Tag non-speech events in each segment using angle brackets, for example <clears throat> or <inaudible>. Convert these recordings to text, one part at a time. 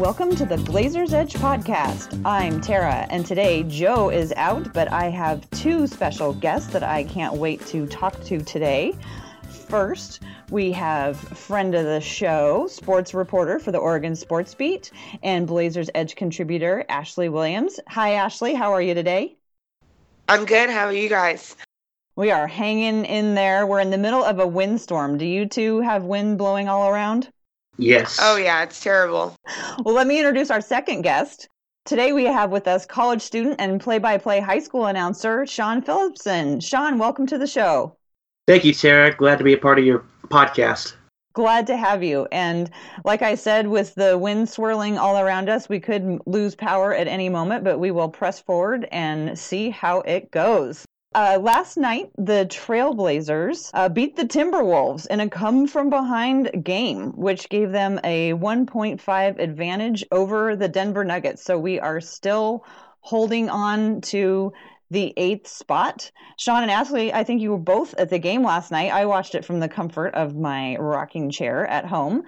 Welcome to the Blazers Edge podcast. I'm Tara, and today Joe is out, but I have two special guests that I can't wait to talk to today. First, we have friend of the show, sports reporter for the Oregon Sports Beat, and Blazers Edge contributor Ashley Williams. Hi, Ashley. How are you today? I'm good. How are you guys? We are hanging in there. We're in the middle of a windstorm. Do you two have wind blowing all around? Yes. Oh, yeah, it's terrible. Well, let me introduce our second guest. Today we have with us college student and play by play high school announcer, Sean Phillipson. Sean, welcome to the show. Thank you, Tara. Glad to be a part of your podcast. Glad to have you. And like I said, with the wind swirling all around us, we could lose power at any moment, but we will press forward and see how it goes. Uh, last night, the Trailblazers uh, beat the Timberwolves in a come from behind game, which gave them a 1.5 advantage over the Denver Nuggets. So we are still holding on to the eighth spot. Sean and Ashley, I think you were both at the game last night. I watched it from the comfort of my rocking chair at home.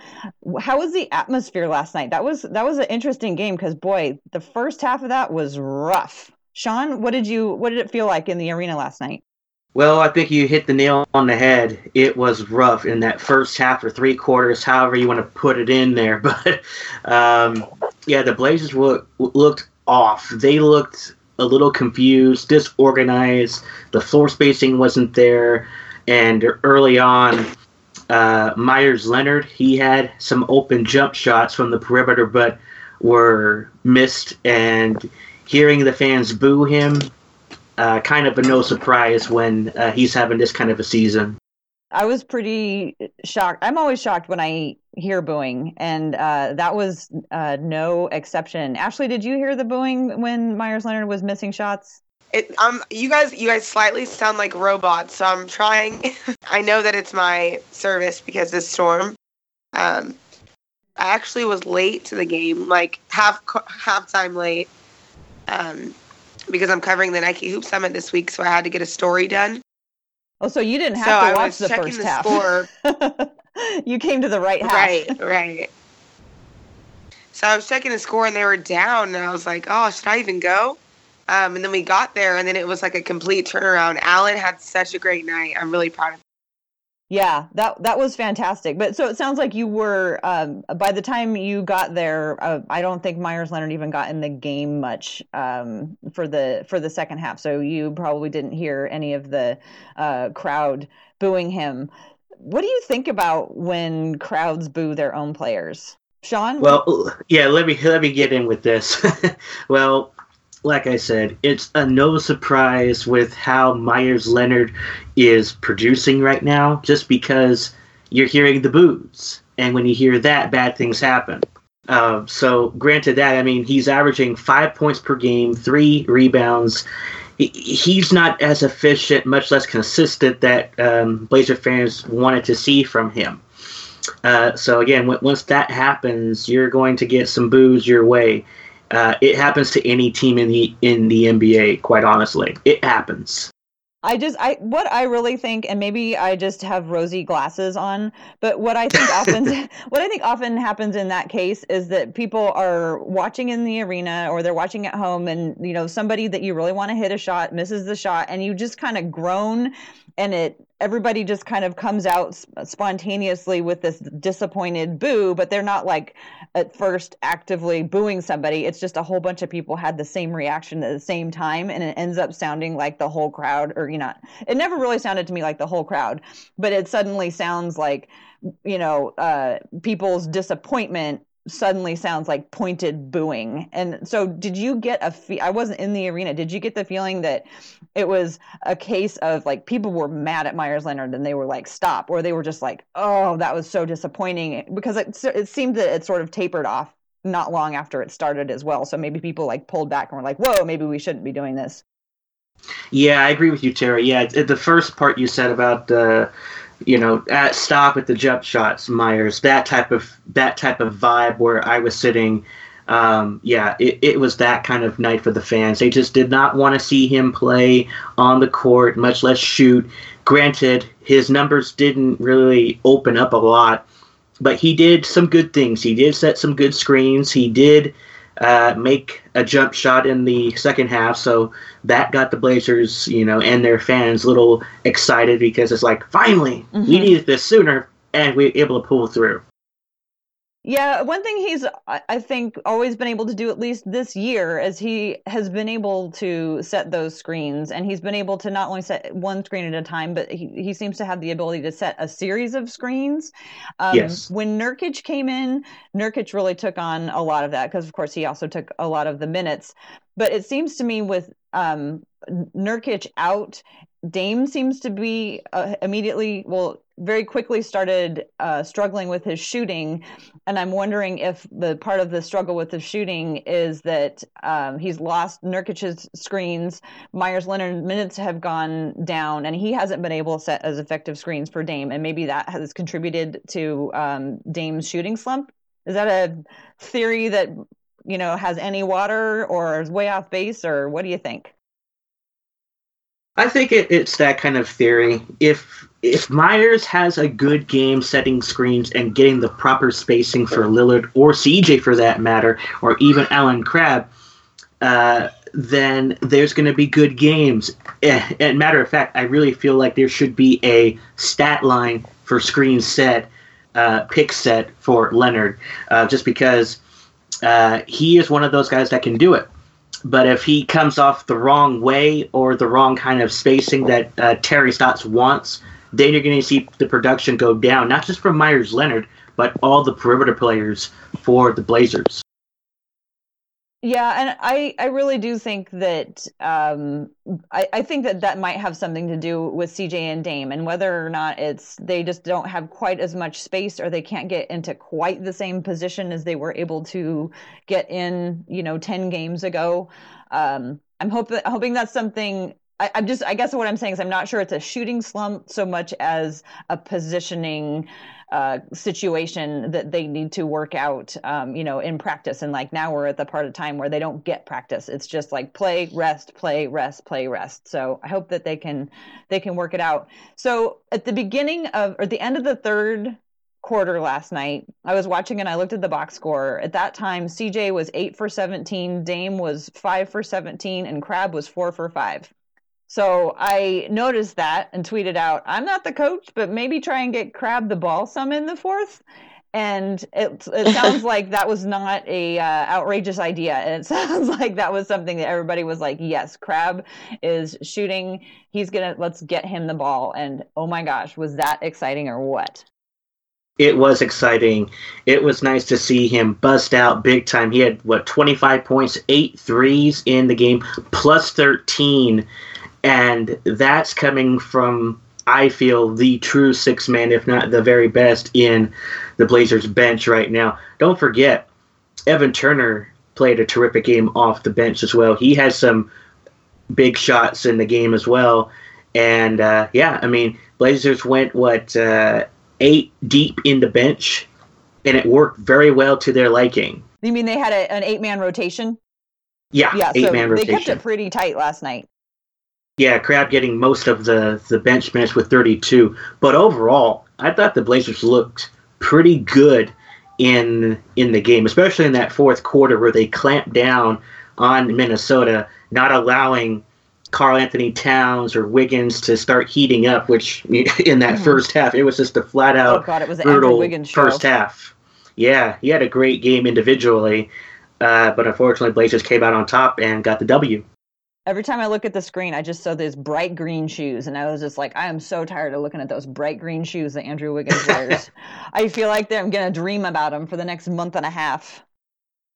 How was the atmosphere last night? That was that was an interesting game because boy, the first half of that was rough. Sean, what did you what did it feel like in the arena last night? Well, I think you hit the nail on the head. It was rough in that first half or three quarters, however you want to put it in there. <laughs> But um, yeah, the Blazers look, looked off. They looked a little confused, disorganized. The floor spacing wasn't there, and early on, uh, Meyers Leonard he had some open jump shots from the perimeter, but were missed and hearing the fans boo him, uh, kind of a no surprise when uh, he's having this kind of a season. I was pretty shocked. I'm always shocked when I hear booing, and uh, that was uh, no exception. Ashley, did you hear the booing when Meyers Leonard was missing shots? It, um, you guys, you guys slightly sound like robots, so I'm trying. <laughs> I know that it's my service because this storm. Um, I actually was late to the game, like half halftime late um, because I'm covering the Nike Hoop Summit this week, so I had to get a story done. Oh, so you didn't have so to watch the first the half. Score. <laughs> you came to the right half. Right, right. So I was checking the score and they were down, and I was like, "Oh, should I even go?" Um, and then we got there, and then it was like a complete turnaround. Allen had such a great night. I'm really proud of yeah, that that was fantastic. But so it sounds like you were um, by the time you got there. Uh, I don't think Meyers Leonard even got in the game much um, for the for the second half. So you probably didn't hear any of the uh, crowd booing him. What do you think about when crowds boo their own players, Sean? Well, yeah. Let me let me get in with this. <laughs> well, like I said, it's a no surprise with how Meyers Leonard is producing right now, just because you're hearing the boos. And when you hear that, bad things happen. Uh, so, granted that, I mean, he's averaging five points per game, three rebounds. He's not as efficient, much less consistent that um, Blazer fans wanted to see from him. Uh, so, again, w- once that happens, you're going to get some boos your way. Uh, it happens to any team in the in the NBA. Quite honestly, it happens. I just I what I really think, and maybe I just have rosy glasses on, but what I think often <laughs> <laughs> what I think often happens in that case is that people are watching in the arena or they're watching at home, and you know somebody that you really want to hit a shot misses the shot, and you just kind of groan, and it everybody just kind of comes out spontaneously with this disappointed boo, but they're not like at first actively booing somebody. It's just a whole bunch of people had the same reaction at the same time, and it ends up sounding like the whole crowd, or you know, it never really sounded to me like the whole crowd, but it suddenly sounds like you know uh, people's disappointment suddenly sounds like pointed booing. And so did you get a fe- I wasn't in the arena. Did you get the feeling that it was a case of like people were mad at Meyers Leonard and they were like stop or they were just like, "Oh, that was so disappointing." Because it it seemed that it sort of tapered off not long after it started as well. So maybe people like pulled back and were like, "Whoa, maybe we shouldn't be doing this." Yeah, I agree with you, Terry. Yeah, the first part you said about the, you know, at stop at the jump shots, Meyers, that type of that type of vibe where I was sitting. Um, yeah, it, it was that kind of night for the fans. They just did not want to see him play on the court, much less shoot. Granted, his numbers didn't really open up a lot but he did some good things. He did set some good screens. He did uh, make a jump shot in the second half, so that got the Blazers, you know, and their fans a little excited because it's like, finally, mm-hmm. we needed this sooner, and we were able to pull through. Yeah, one thing he's I think always been able to do at least this year is he has been able to set those screens and he's been able to not only set one screen at a time, but he, he seems to have the ability to set a series of screens. Um, yes. When Nurkic came in, Nurkic really took on a lot of that because of course he also took a lot of the minutes. But it seems to me with um, Nurkic out, Dame seems to be uh, immediately well very quickly started uh, struggling with his shooting, and I'm wondering if the part of the struggle with the shooting is that um, he's lost Nurkic's screens. Meyers Leonard minutes have gone down, and he hasn't been able to set as effective screens for Dame, and maybe that has contributed to um, Dame's shooting slump. Is that a theory that you know has any water or is way off base, or what do you think? I think it, it's that kind of theory. If if Meyers has a good game setting screens and getting the proper spacing for Lillard or CJ for that matter, or even Allen Crabbe, uh, then there's going to be good games. And eh, matter of fact, I really feel like there should be a stat line for screen set, uh, pick set for Leonard, uh, just because uh, he is one of those guys that can do it. But if he comes off the wrong way or the wrong kind of spacing that uh, Terry Stotts wants, then you're going to see the production go down, not just from Meyers Leonard, but all the perimeter players for the Blazers. Yeah, and I, I really do think that um, I, I think that that might have something to do with CJ and Dame, and whether or not it's they just don't have quite as much space, or they can't get into quite the same position as they were able to get in, you know, ten games ago. Um, I'm hoping hoping that's something I, am just, I guess what I'm saying is I'm not sure it's a shooting slump so much as a positioning uh, situation that they need to work out, um, you know, in practice. And like now we're at the part of time where they don't get practice. It's just like play, rest, play, rest, play, rest. So I hope that they can, they can work it out. So at the beginning of, or the end of the third quarter last night. I was watching and I looked at the box score. At that time, CJ was 8 for 17, Dame was 5 for 17, and Crabbe was 4 for 5. So I noticed that and tweeted out, I'm not the coach, but maybe try and get Crabbe the ball some in the fourth. And it, it sounds <laughs> like that was not a uh, outrageous idea. And it <laughs> sounds like that was something that everybody was like, yes, Crabbe is shooting. He's going to, let's get him the ball. And oh my gosh, was that exciting or what? it was exciting. It was nice to see him bust out big time. He had what 25 points, eight threes in the game, plus 13 and that's coming from I feel the true six man, if not the very best in the Blazers bench right now. Don't forget, Evan Turner played a terrific game off the bench as well. He has some big shots in the game as well. And uh, yeah, I mean, Blazers went what uh, eight deep in the bench, and it worked very well to their liking. You mean they had a, an eight man rotation? Yeah, yeah. Eight so man rotation. They kept it pretty tight last night. Yeah, Crabbe getting most of the, the bench minutes with 32. But overall, I thought the Blazers looked pretty good in in the game, especially in that fourth quarter where they clamped down on Minnesota, not allowing Karl-Anthony Towns or Wiggins to start heating up, which <laughs> in that mm-hmm. first half, it was just a flat out oh God, it was brutal Wiggins first half. Yeah, he had a great game individually, uh, but unfortunately, Blazers came out on top and got the W every time I look at the screen, I just saw these bright green shoes, and I was just like, I am so tired of looking at those bright green shoes that Andrew Wiggins wears. <laughs> I feel like I'm gonna dream about them for the next month and a half.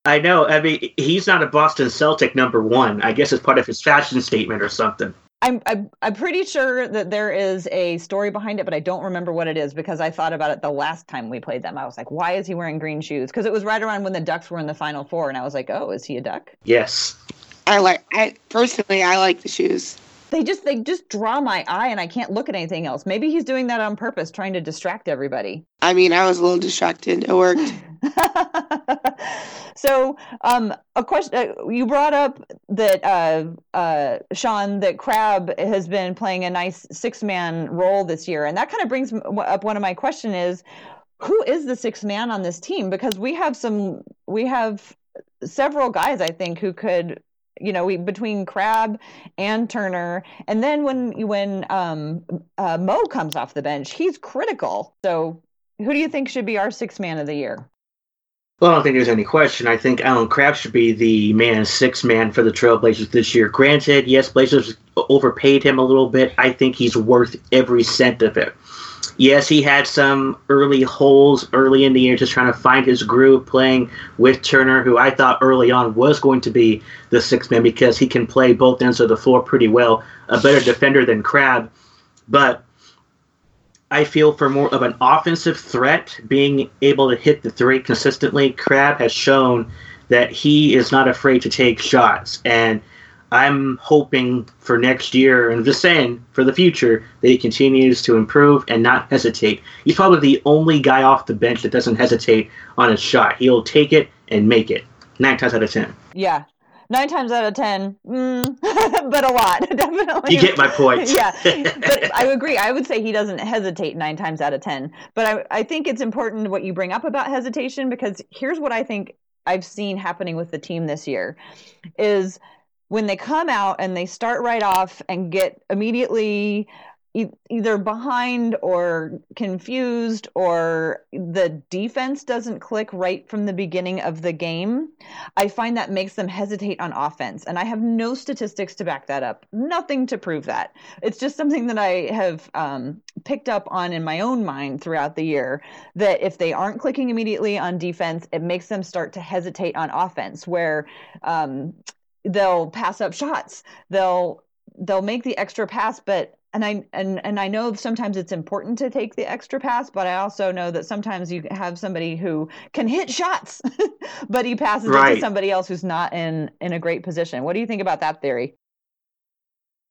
I know. I mean, he's not a Boston Celtic number one. I guess it's part of his fashion statement or something. I'm, I'm I'm pretty sure that there is a story behind it, but I don't remember what it is because I thought about it the last time we played them. I was like, why is he wearing green shoes? Because it was right around when the Ducks were in the Final Four, and I was like, oh, is he a Duck? Yes. I like. I personally, I like the shoes. They just they just draw my eye, and I can't look at anything else. Maybe he's doing that on purpose, trying to distract everybody. I mean, I was a little distracted. It worked. <laughs> so, um, a question uh, you brought up that uh, uh, Sean that Crabbe has been playing a nice six man role this year, and that kind of brings up one of my question is who is the sixth man on this team? Because we have some, we have several guys I think who could you know, we between Crabbe and Turner, and then when when um, uh, Mo comes off the bench, he's critical. So, who do you think should be our sixth man of the year? Well, I don't think there's any question. I think Allen Crabbe should be the man, six man for the Trailblazers this year. Granted, yes, Blazers overpaid him a little bit. I think he's worth every cent of it. Yes, he had some early holes early in the year, just trying to find his groove playing with Turner, who I thought early on was going to be the sixth man because he can play both ends of the floor pretty well, a better defender than Crabbe. But I feel for more of an offensive threat, being able to hit the three consistently, Crabbe has shown that he is not afraid to take shots. And I'm hoping for next year, and just saying for the future, that he continues to improve and not hesitate. He's probably the only guy off the bench that doesn't hesitate on a shot. He'll take it and make it nine times out of ten. Yeah, nine times out of ten, mm, <laughs> but a lot, <laughs> definitely. You get my point. <laughs> yeah, but I agree. I would say he doesn't hesitate nine times out of ten. But I, I think it's important what you bring up about hesitation because here's what I think I've seen happening with the team this year is – when they come out and they start right off and get immediately e- either behind or confused or the defense doesn't click right from the beginning of the game, I find that makes them hesitate on offense. And I have no statistics to back that up, nothing to prove that. It's just something that I have um, picked up on in my own mind throughout the year that if they aren't clicking immediately on defense, it makes them start to hesitate on offense, where um, they'll pass up shots. They'll they'll make the extra pass, but and I and and I know sometimes it's important to take the extra pass, but I also know that sometimes you have somebody who can hit shots, <laughs> but he passes right. it to somebody else who's not in in a great position. What do you think about that theory?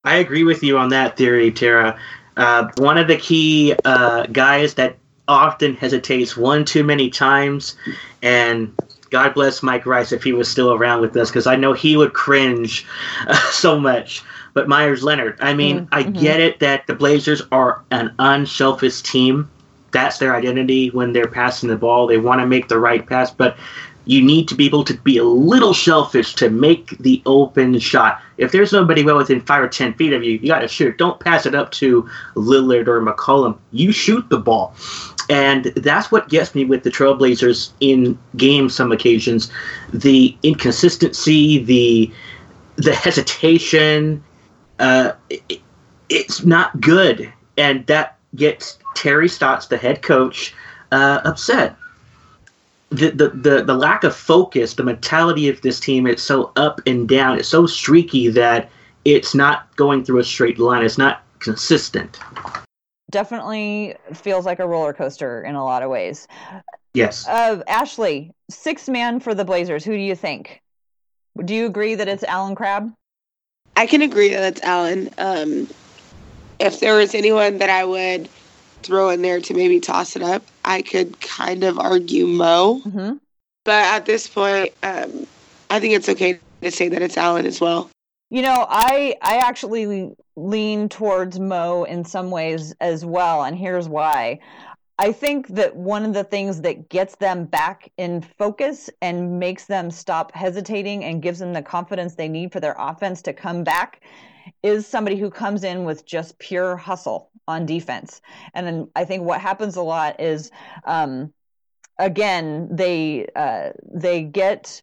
I agree with you on that theory, Tara. Uh, one of the key uh, guys that often hesitates one too many times, and God bless Mike Rice if he was still around with us, because I know he would cringe uh, <laughs> so much. But Meyers Leonard, I mean, mm-hmm. I get it that the Blazers are an unselfish team. That's their identity when they're passing the ball. They want to make the right pass, but you need to be able to be a little selfish to make the open shot. If there's nobody well within five or ten feet of you, you got to shoot. Don't pass it up to Lillard or McCollum. You shoot the ball. And that's what gets me with the Trailblazers in games some occasions. The inconsistency, the the hesitation, uh, it, it's not good. And that gets Terry Stotts, the head coach, uh, upset. The, the, the, the lack of focus, the mentality of this team, it's so up and down. It's so streaky that it's not going through a straight line. It's not consistent definitely feels like a roller coaster in a lot of ways. Yes. Uh, Ashley, six man for the Blazers. Who do you think? Do you agree that it's Allen Crabbe? I can agree that it's Allen. Um, if there was anyone that I would throw in there to maybe toss it up, I could kind of argue Mo. Mm-hmm. But at this point, um, I think it's okay to say that it's Allen as well. You know, I I actually lean towards Mo in some ways as well, and here's why. I think that one of the things that gets them back in focus and makes them stop hesitating and gives them the confidence they need for their offense to come back is somebody who comes in with just pure hustle on defense. And then I think what happens a lot is, um, again, they uh, they get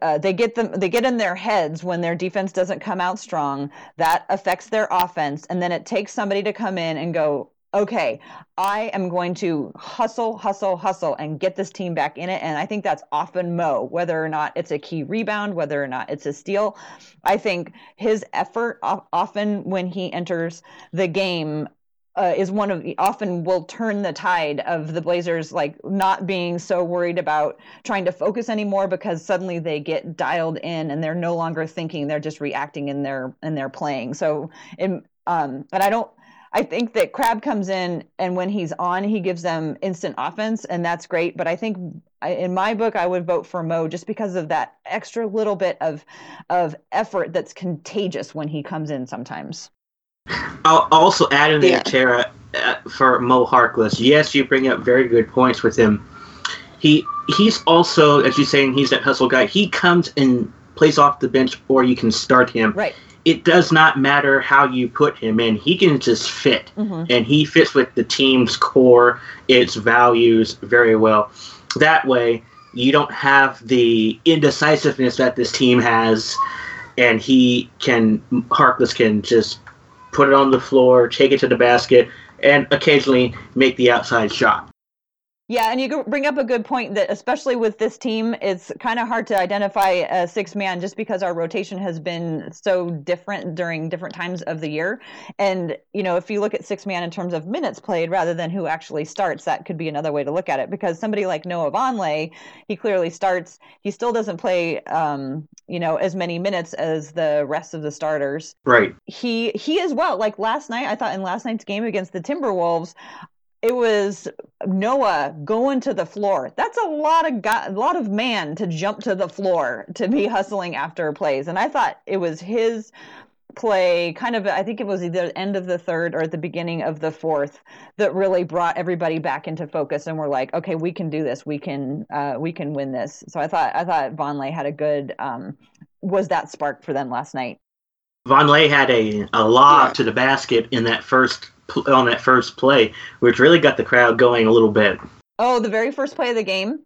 uh, they get them they get in their heads when their defense doesn't come out strong. That affects their offense. And then it takes somebody to come in and go okay i am going to hustle hustle hustle and get this team back in it. And i think that's often mo whether or not it's a key rebound whether or not it's a steal. I think his effort often when he enters the game uh, is one of often will turn the tide of the Blazers like not being so worried about trying to focus anymore because suddenly they get dialed in and they're no longer thinking they're just reacting in their in their playing. So in, um and I don't I think that Crabbe comes in and when he's on he gives them instant offense and that's great. But I think in my book I would vote for Mo just because of that extra little bit of of effort that's contagious when he comes in sometimes I'll also add in there, yeah. Tara. uh, for Mo Harkless. Yes, you bring up very good points with him. He he's also, as you're saying, he's that hustle guy. He comes and plays off the bench, or you can start him. Right. It does not matter how you put him in. He can just fit, Mhm. and he fits with the team's core, its values very well. That way, you don't have the indecisiveness that this team has, and he can Harkless can just put it on the floor, take it to the basket, and occasionally make the outside shot. Yeah, and you bring up a good point that, especially with this team, it's kind of hard to identify a six man just because our rotation has been so different during different times of the year. And, you know, if you look at six man in terms of minutes played rather than who actually starts, that could be another way to look at it. Because somebody like Noah Vonleh, he clearly starts. He still doesn't play, um, you know, as many minutes as the rest of the starters Right. he he as well like last night i thought in last night's game against the timberwolves it was noah going to the floor. That's a lot of guy, a lot of man to jump to the floor to be hustling after plays. And i thought it was his play kind of i think it was either the end of the third or at the beginning of the fourth that really brought everybody back into focus and we're like okay we can do this. We can uh, we can win this. So i thought i thought vonleh had a good um, was that spark for them last night. Vonleh had a, a lob Yeah. to the basket in that first on that first play, which really got the crowd going a little bit. Oh, the very first play of the game.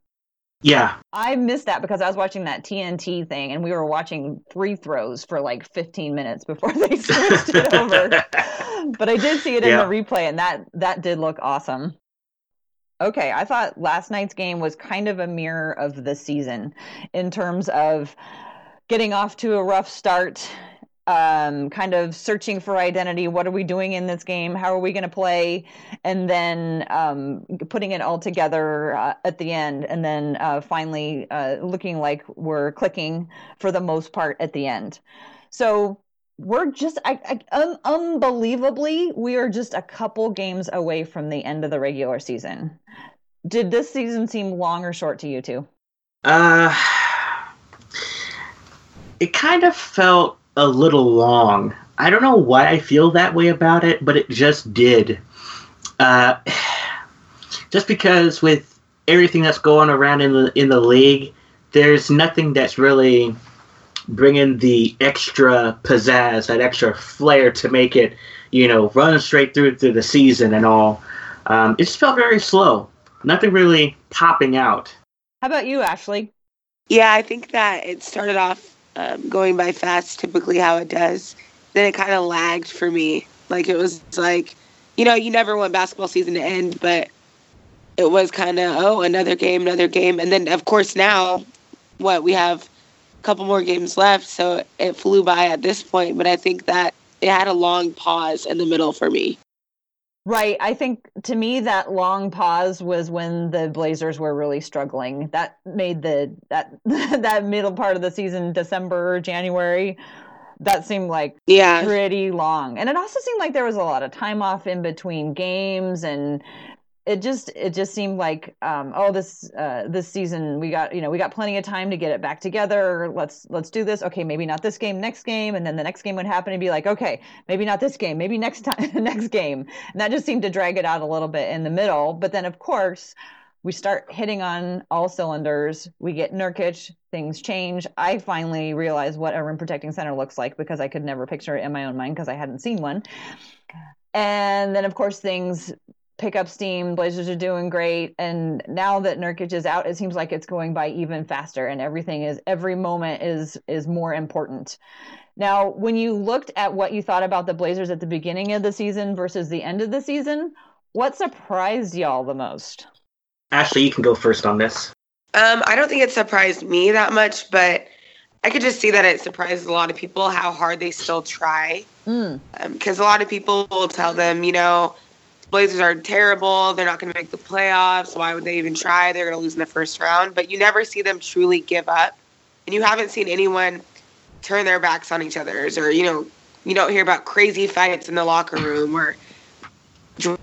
Yeah, I missed that because I was watching that TNT thing and we were watching free throws for like 15 minutes before they <laughs> switched it over. <laughs> But I did see it in Yeah. the replay and that that did look awesome. Okay, I thought last night's game was kind of a mirror of the season in terms of getting off to a rough start, um, kind of searching for identity. What are we doing in this game? How are we going to play? And then um, putting it all together uh, at the end, and then uh, finally uh, looking like we're clicking for the most part at the end. So we're just I, I, un- unbelievably we are just a couple games away from the end of the regular season. Did this season seem long or short to you two? uh, it kind of felt a little long. I don't know why I feel that way about it, but it just did. Uh, <sighs> just because with everything that's going around in the in the league, there's nothing that's really bringing the extra pizzazz, that extra flair to make it, you know, run straight through through the season and all. Um, it just felt very slow. Nothing really popping out. How about you, Ashley? Yeah, I think that it started off um, going by fast, typically how it does. Then it kind of lagged for me. Like it was like, you know, you never want basketball season to end, but it was kind of oh another game, another game, and then of course now, what we have a couple more games left, so it flew by at this point. But I think that it had a long pause in the middle for me. Right. I think to me that long pause was when the Blazers were really struggling. That made the that <laughs> that middle part of the season, December, January, that seemed like Yeah, pretty long. And it also seemed like there was a lot of time off in between games and it just it just seemed like um, oh this uh, this season we got you know we got plenty of time to get it back together. Let's let's do this. Okay maybe not this game next game. And then the next game would happen and be like okay maybe not this game maybe next time <laughs> next game. And that just seemed to drag it out a little bit in the middle. But then of course we start hitting on all cylinders. We get Nurkic. Things change. I finally realized what a rim protecting center looks like because I could never picture it in my own mind because I hadn't seen one. And then of course things pick up steam. Blazers are doing great, and now that Nurkic is out, it seems like it's going by even faster, and everything is every moment is is more important. Now, when you looked at what you thought about the Blazers at the beginning of the season versus the end of the season, what surprised y'all the most? Ashley, you can go first on this. Um, I don't think it surprised me that much, but I could just see that it surprises a lot of people how hard they still try. Mm, Because a lot of people will tell them, you know, Blazers are terrible. They're not going to make the playoffs. Why would they even try? They're going to lose in the first round. But you never see them truly give up. And you haven't seen anyone turn their backs on each other's or, you know, you don't hear about crazy fights in the locker room or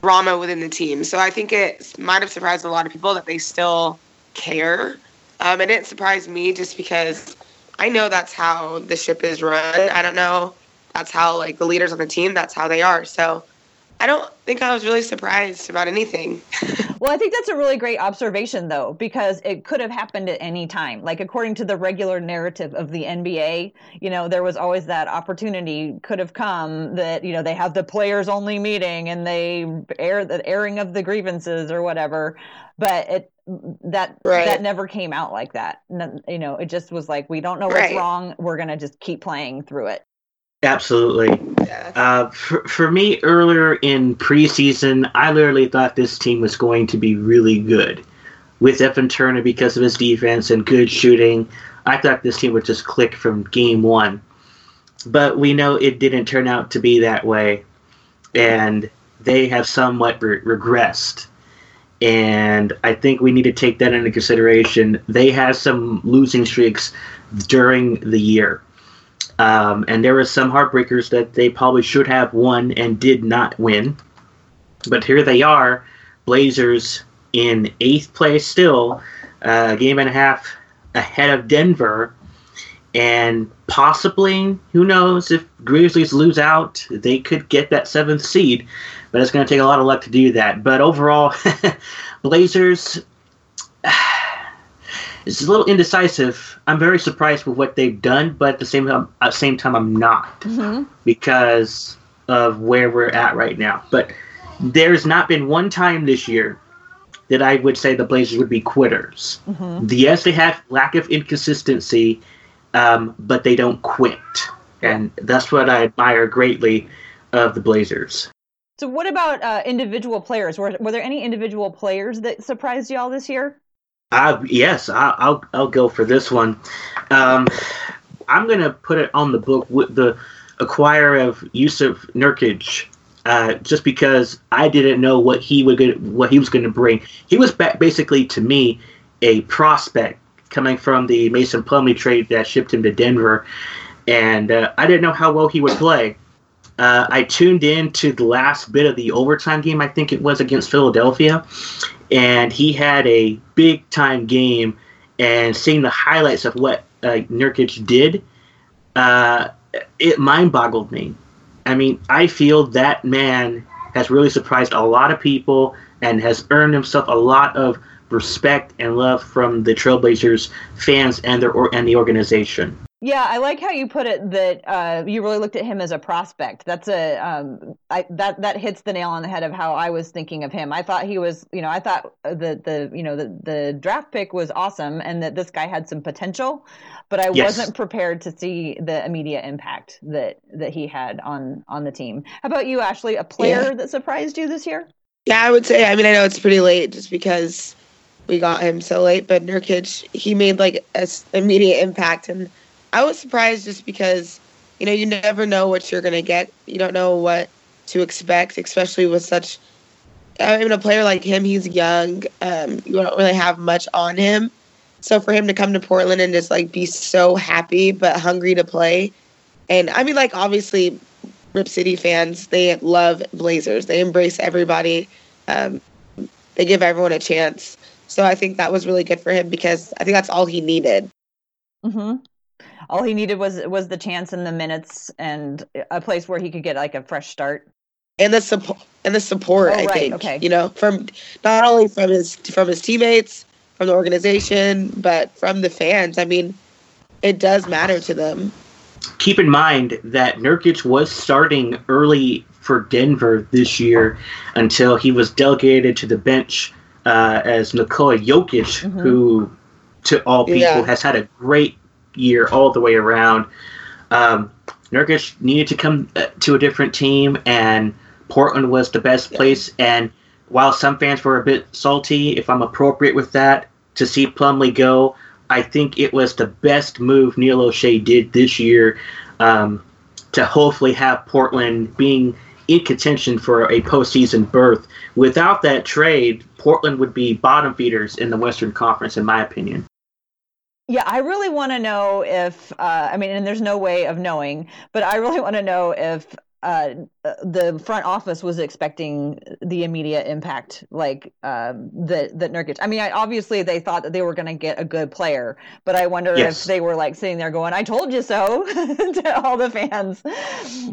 drama within the team. So I think it might have surprised a lot of people that they still care. Um, it didn't surprise me just because I know that's how the ship is run. I don't know. That's how like the leaders on the team. That's how they are. So I don't think I was really surprised about anything. <laughs> well, I think that's a really great observation, though, because it could have happened at any time. Like, according to the regular narrative of the NBA, you know, there was always that opportunity could have come that, you know, they have the players only meeting and they air the airing of the grievances or whatever. But it, that right. that never came out like that. You know, it just was like we don't know what's right. wrong. We're gonna just keep playing through it. Absolutely. Uh, for, for me, earlier in preseason, I literally thought this team was going to be really good. With Evan Turner because of his defense and good shooting, I thought this team would just click from game one. But we know it didn't turn out to be that way. And they have somewhat re- regressed. And I think we need to take that into consideration. They had some losing streaks during the year um, and there were some heartbreakers that they probably should have won and did not win. But here they are, Blazers in eighth place still, uh, a game and a half ahead of Denver. And possibly, who knows, if Grizzlies lose out, they could get that seventh seed. But it's going to take a lot of luck to do that. But overall, <laughs> Blazers it's a little indecisive. I'm very surprised with what they've done, but at the same time, at the same time, I'm not mm-hmm. because of where we're at right now. But there's not been one time this year that I would say the Blazers would be quitters. Mm-hmm. Yes, they have lack of inconsistency, um, but they don't quit, and that's what I admire greatly of the Blazers. So, what about uh, individual players? Were, were there any individual players that surprised y'all this year? I, yes, I, will I'll go for this one. Um, I'm gonna put it on the book with the acquire of Jusuf Nurkic, uh, just because I didn't know what he would what he was going to bring. He was basically to me a prospect coming from the Mason Plumlee trade that shipped him to Denver, and uh, I didn't know how well he would play. Uh, I tuned in to the last bit of the overtime game, I think it was against Philadelphia, and he had a big time game. And seeing the highlights of what uh, Nurkic did, uh, it mind boggled me. I mean, I feel that man has really surprised a lot of people and has earned himself a lot of respect and love from the Trailblazers fans and their and the organization. Yeah, I like how you put it that uh, you really looked at him as a prospect. That's a um, I, that that hits the nail on the head of how I was thinking of him. I thought he was, you know, I thought the the you know the the draft pick was awesome and that this guy had some potential, but I yes. wasn't prepared to see the immediate impact that that he had on on the team. How about you, Ashley? A player yeah. that surprised you this year? Yeah, I would say. I mean, I know it's pretty late just because we got him so late, but Nurkic he made like a immediate impact and I was surprised just because, you know, you never know what you're going to get. You don't know what to expect, especially with such. I mean, a player like him, he's young. Um, you don't really have much on him. So for him to come to Portland and just like be so happy but hungry to play, and I mean, like obviously, Rip City fans they love Blazers. They embrace everybody. Um, they give everyone a chance. So I think that was really good for him because I think that's all he needed. Mm-hmm all he needed was was the chance and the minutes and a place where he could get like a fresh start and the support and the support oh, i right, think okay. you know from not only from his from his teammates from the organization but from the fans i mean it does matter to them keep in mind that Nurkic was starting early for Denver this year until he was delegated to the bench uh, as Nikola Jokic, mm-hmm. who, to all people, yeah. has had a great year all the way around. Um, Nurkic needed to come uh, to a different team, and Portland was the best place. And while some fans were a bit salty, if I'm appropriate with that, to see Plumlee go, I think it was the best move Neil Olshey did this year um, to hopefully have Portland being in contention for a postseason berth. Without that trade, Portland would be bottom feeders in the Western Conference, in my opinion. Yeah, I really want to know if, uh, I mean, and there's no way of knowing, but I really want to know if uh, the front office was expecting the immediate impact, like um, that that Nurkic. I mean, I, obviously they thought that they were going to get a good player, but I wonder yes. if they were like sitting there going, "I told you so" <laughs> to all the fans,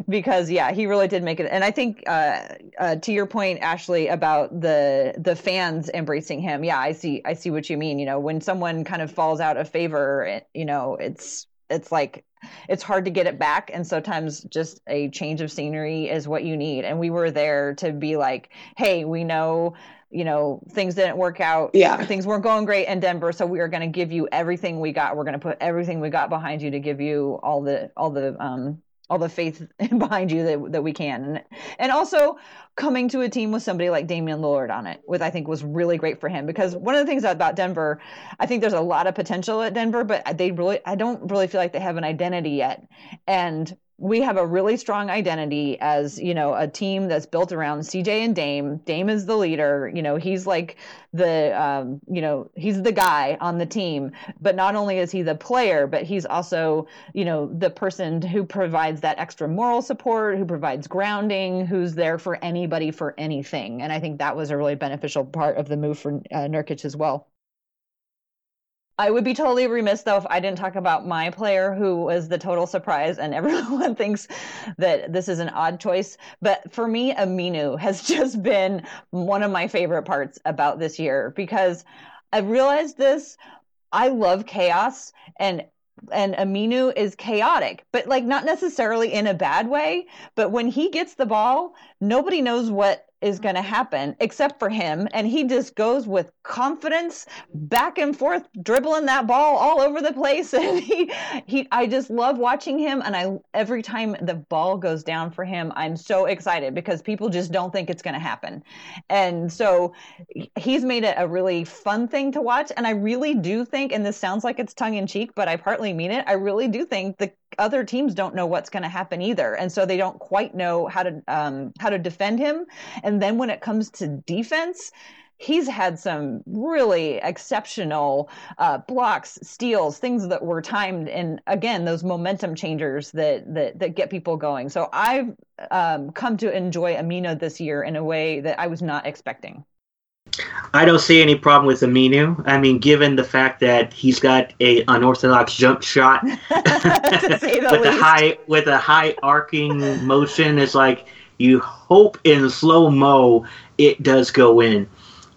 because yeah, he really did make it. And I think uh, uh, to your point, Ashley, about the the fans embracing him. Yeah, I see. I see what you mean. You know, when someone kind of falls out of favor, you know, it's it's like it's hard to get it back and sometimes just a change of scenery is what you need. And we were there to be like hey we know you know things didn't work out. Yeah. Things weren't going great in denver so we are going to give you everything we got. We're going to put everything we got behind you to give you all the all the um all the faith <laughs> behind you that, that we can and, and also coming to a team with somebody like Damian Lillard on it, which I think was really great for him because one of the things about Denver, I think there's a lot of potential at Denver, but they really, I don't really feel like they have an identity yet. And we have a really strong identity as you know a team that's built around CJ and Dame. Dame is the leader. You know he's like the um, you know he's the guy on the team. But not only is he the player, but he's also you know the person who provides that extra moral support, who provides grounding, who's there for anybody for anything. And I think that was a really beneficial part of the move for uh, Nurkic as well. I would be totally remiss though if I didn't talk about my player who was the total surprise, and <laughs> everyone thinks that this is an odd choice. But for me, Aminu has <laughs> just been one of my favorite parts about this year because I realized this. I love chaos and and Aminu is chaotic, but like not necessarily in a bad way. But when he gets the ball, nobody knows what is mm-hmm. going to happen except for him and he just goes with confidence back and forth dribbling that ball all over the place. <laughs> And he he I just love watching him and I every time the ball goes down for him I'm so excited because people just don't think it's going to happen. And so he's made it a really fun thing to watch and I really do think and this sounds like it's tongue in cheek but I partly mean it I really do think the other teams don't know what's going to happen either and so they don't quite know how to um, how to defend him and then when it comes to defense he's had some really exceptional uh, blocks, steals, things that were timed, and again, those momentum changers that that, that get people going. So I've um, come to enjoy Aminu this year in a way that I was not expecting. I don't see any problem with Aminu. I mean, given the fact that he's got a unorthodox jump shot <laughs> <laughs> with a high with a high arcing motion, it's like you hope in slow mo it does go in.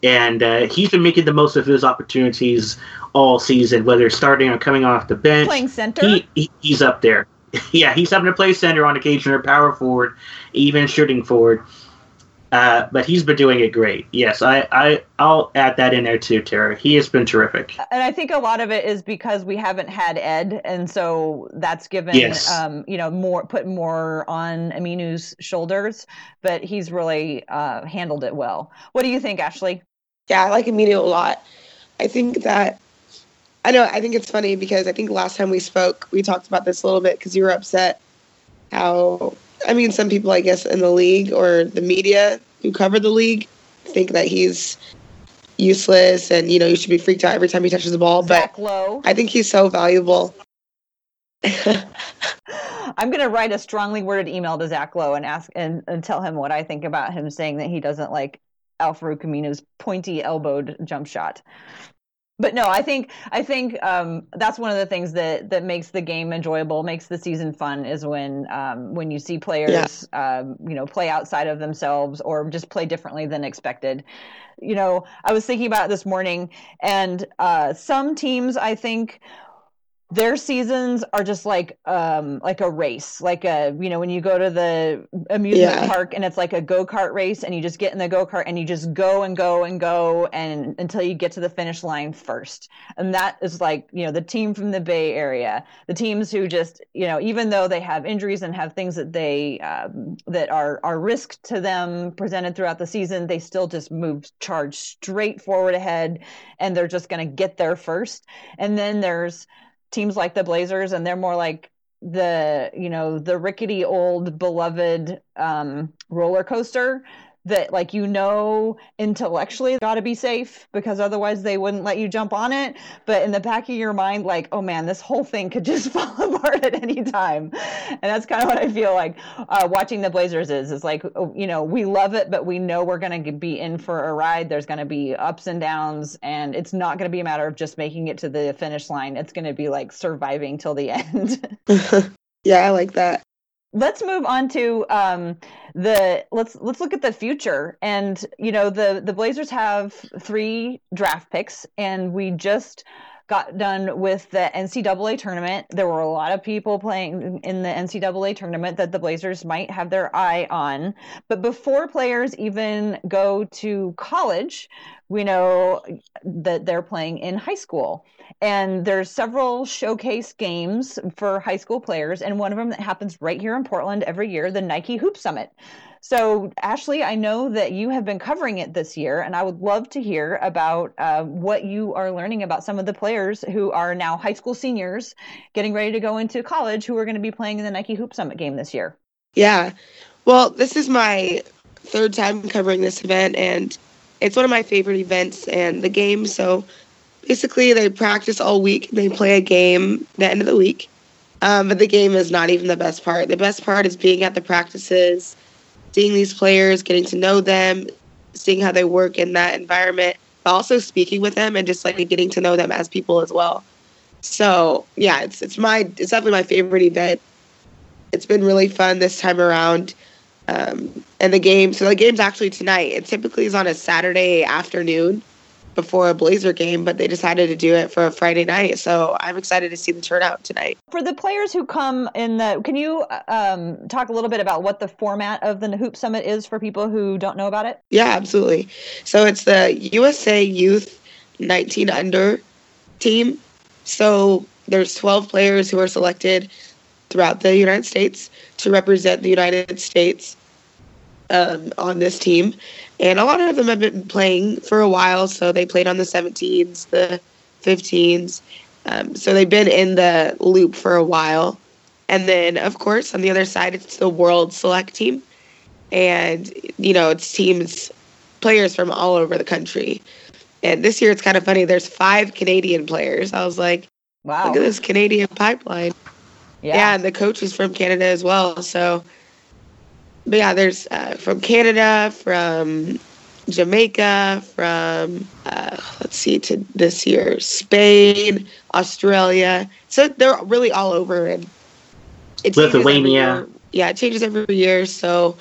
And uh, he's been making the most of his opportunities all season, whether starting or coming off the bench. Playing center, he, he, he's up there. <laughs> yeah, he's having to play center on occasion or power forward, even shooting forward. Uh, but he's been doing it great. Yes, I, I, I'll add that in there too, Tara. He has been terrific. And I think a lot of it is because we haven't had Ed, and so that's given, yes. um, you know, more put more on Aminu's shoulders. But he's really uh, handled it well. What do you think, Ashley? Yeah, I like Aminu a lot. I think that I know. I think it's funny because I think last time we spoke, we talked about this a little bit because you were upset how I mean, some people, I guess, in the league or the media who cover the league think that he's useless and you know you should be freaked out every time he touches the ball. Zach but Lowe. I think he's so valuable. <laughs> <laughs> I'm going to write a strongly worded email to Zach Lowe and ask and, and tell him what I think about him saying that he doesn't like Al-Farouq Aminu's pointy elbowed jump shot but no, I think I think um, that's one of the things that that makes the game enjoyable, makes the season fun, is when um, when you see players, yeah. um, you know, play outside of themselves or just play differently than expected. You know, I was thinking about this morning, and uh, some teams I think their seasons are just like um like a race like a you know when you go to the amusement yeah. park and it's like a go-kart race and you just get in the go-kart and you just go and go and go and until you get to the finish line first and that is like you know the team from the bay area the teams who just you know even though they have injuries and have things that they um, that are are risk to them presented throughout the season they still just move charge straight forward ahead and they're just going to get there first and then there's teams like the Blazers, and they're more like the you know the rickety old beloved um, roller coaster that like you know intellectually got to be safe because otherwise they wouldn't let you jump on it. But in the back of your mind like oh man this whole thing could just <laughs> fall apart at any time. And that's kind of what i feel like uh, watching the blazers is is like oh, you know we love it but we know we're going to be in for a ride. There's going to be ups and downs and it's not going to be a matter of just making it to the finish line. It's going to be like surviving till the <laughs> end. <laughs> Yeah i like that let's move on to um, the let's let's look at the future. And you know the the blazers have three draft picks and we just got done with the ncaa tournament. There were a lot of people playing in the ncaa tournament that the blazers might have their eye on. But before players even go to college we know that they're playing in high school. And there's several showcase games for high school players and one of them that happens right here in portland every year the nike hoop summit. So ashley i know that you have been covering it this year and i would love to hear about uh, what you are learning about some of the players who are now high school seniors getting ready to go into college who are going to be playing in the nike hoop summit game this year. Yeah. Well this is my third time covering this event and it's one of my favorite events and the game so basically they practice all week. They play a game the end of the week. Um, but the game is not even the best part. The best part is being at the practices, seeing these players, getting to know them, seeing how they work in that environment, but also speaking with them and just like getting to know them as people as well. So yeah, it's it's my it's definitely my favorite event. It's been really fun this time around. Um, and the game, so the game's actually tonight. It typically is on a Saturday afternoon before a Blazer game, but they decided to do it for a Friday night. So I'm excited to see the turnout tonight. For the players who come in the, can you um, talk a little bit about what the format of the Hoop Summit is for people who don't know about it? Yeah, absolutely. So it's the USA Youth 19 Under team. So there's 12 players who are selected throughout the United States to represent the United States um, on this team and a lot of them have been playing for a while. So they played on the 17s, the 15s. Um, so they've been in the loop for a while. And then, of course, on the other side, it's the World Select team. And, you know, it's teams, players from all over the country. And this year, it's kind of funny. There's five Canadian players. I was like, wow, look at this Canadian pipeline. Yeah. yeah, and the coach is from Canada as well. So but yeah, there's uh, from Canada, from Jamaica, from uh, let's see, to this year, Spain, Australia. So they're really all over, and it Lithuania. Yeah, it changes every year. So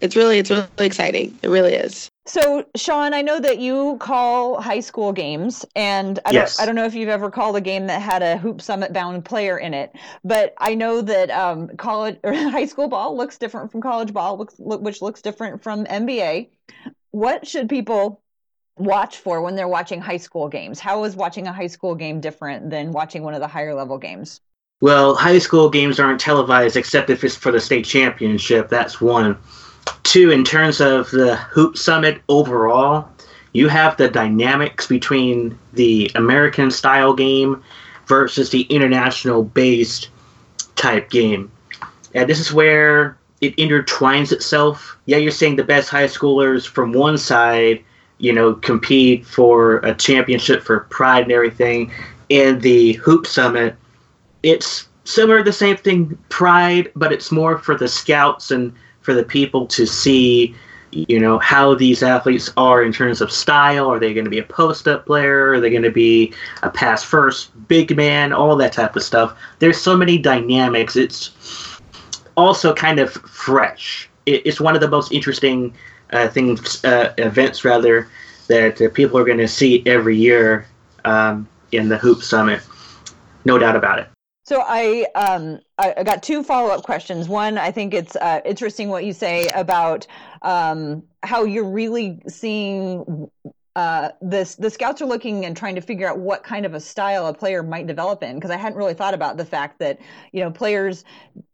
it's really, it's really exciting. It really is. So, Sean, I know that you call high school games, and I, yes. don't, I don't know if you've ever called a game that had a Hoop Summit bound player in it, but I know that um, college or <laughs> high school ball looks different from college ball, looks, which looks different from NBA. What should people watch for when they're watching high school games? How is watching a high school game different than watching one of the higher level games? Well, high school games aren't televised except if it's for the state championship. That's one. Two, in terms of the Hoop Summit overall, you have the dynamics between the American style game versus the international based type game. And this is where it intertwines itself. Yeah, you're saying the best high schoolers from one side, you know, compete for a championship for pride and everything. In the Hoop Summit, it's similar to the same thing, pride, but it's more for the scouts and for the people to see you know how these athletes are in terms of style. Are they going to be a post-up player? Are they going to be a pass first big man all that type of stuff. There's so many dynamics. It's also kind of fresh. It's one of the most interesting uh, things uh, events rather that uh, people are going to see every year um, in the hoop summit. No doubt about it so I um I got two follow up questions. One, I think it's uh, interesting what you say about um, how you're really seeing uh, this the scouts are looking and trying to figure out what kind of a style a player might develop in because I hadn't really thought about the fact that you know players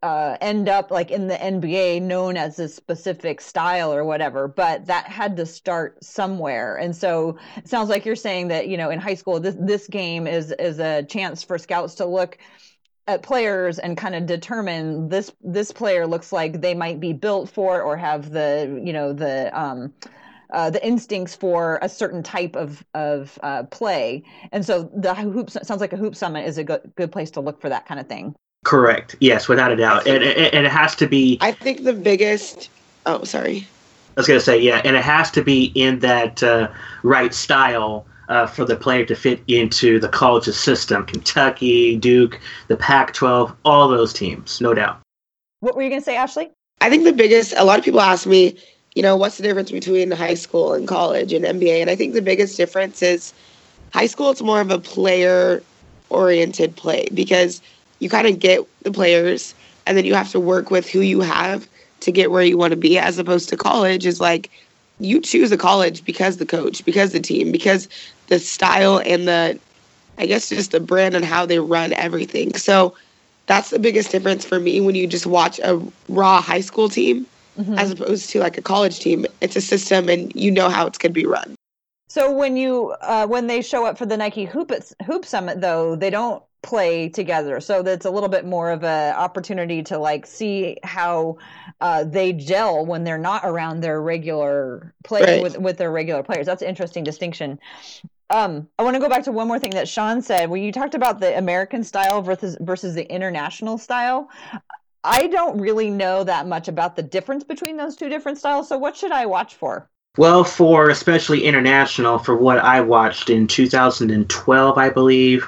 uh, end up like in the NBA known as a specific style or whatever, but that had to start somewhere. And so it sounds like you're saying that you know in high school this this game is is a chance for scouts to look at players and kind of determine this this player looks like they might be built for or have the you know the um, uh, the instincts for a certain type of of uh, play, and so the hoop sounds like a hoop summit is a good good place to look for that kind of thing. Correct. Yes, without a doubt, and, and, and it has to be. I think the biggest. Oh, sorry. I was gonna say yeah, and it has to be in that uh, right style uh, for the player to fit into the college's system. Kentucky, Duke, the Pac-12, all those teams, no doubt. What were you gonna say, Ashley? I think the biggest. A lot of people ask me, you know, what's the difference between high school and college and NBA? And I think the biggest difference is high school. It's more of a player-oriented play because you kind of get the players, and then you have to work with who you have to get where you want to be as opposed to college is like you choose a college because the coach because the team because the style and the i guess just the brand and how they run everything. So that's the biggest difference for me when you just watch a raw high school team mm-hmm. as opposed to like a college team. It's a system and you know how it's going to be run. So when you uh, when they show up for the nike hoop hoop summit though they don't play together. So that's a little bit more of a opportunity to like see how uh, they gel when they're not around their regular play right. with, with their regular players. That's an interesting distinction um, i want to go back to one more thing that sean said when you talked about the american style versus versus the international style i don't really know that much about the difference between those two different styles so what should i watch for well, for especially international, for what I watched in 2012, I believe,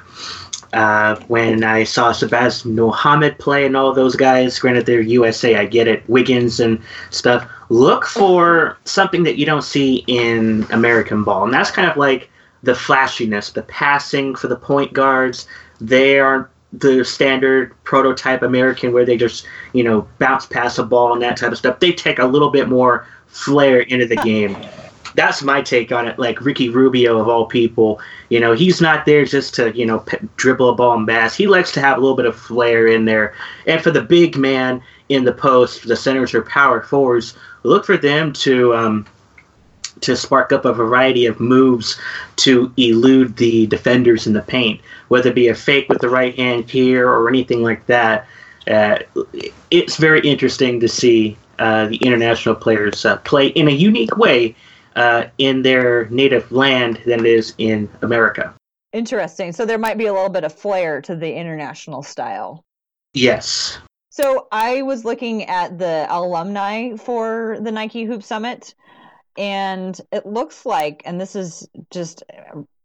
uh, when I saw Shabazz Muhammad play and all those guys, granted they're USA, I get it, Wiggins and stuff. Look for something that you don't see in American ball, and that's kind of like the flashiness, the passing for the point guards. They aren't the standard prototype American where they just you know bounce pass a ball and that type of stuff. They take a little bit more flair into the game that's my take on it. Like Ricky Rubio of all people, you know, he's not there just to you know p- dribble a ball and pass. He likes to have a little bit of flair in there. And for the big man in the post, the centers or power forwards, look for them to um, to spark up a variety of moves to elude the defenders in the paint, whether it be a fake with the right hand here or anything like that. Uh, it's very interesting to see uh, the international players uh, play in a unique way uh, in their native land than it is in America. Interesting. So there might be a little bit of flair to the international style. Yes. So I was looking at the alumni for the Nike Hoop Summit, and it looks like, and this is just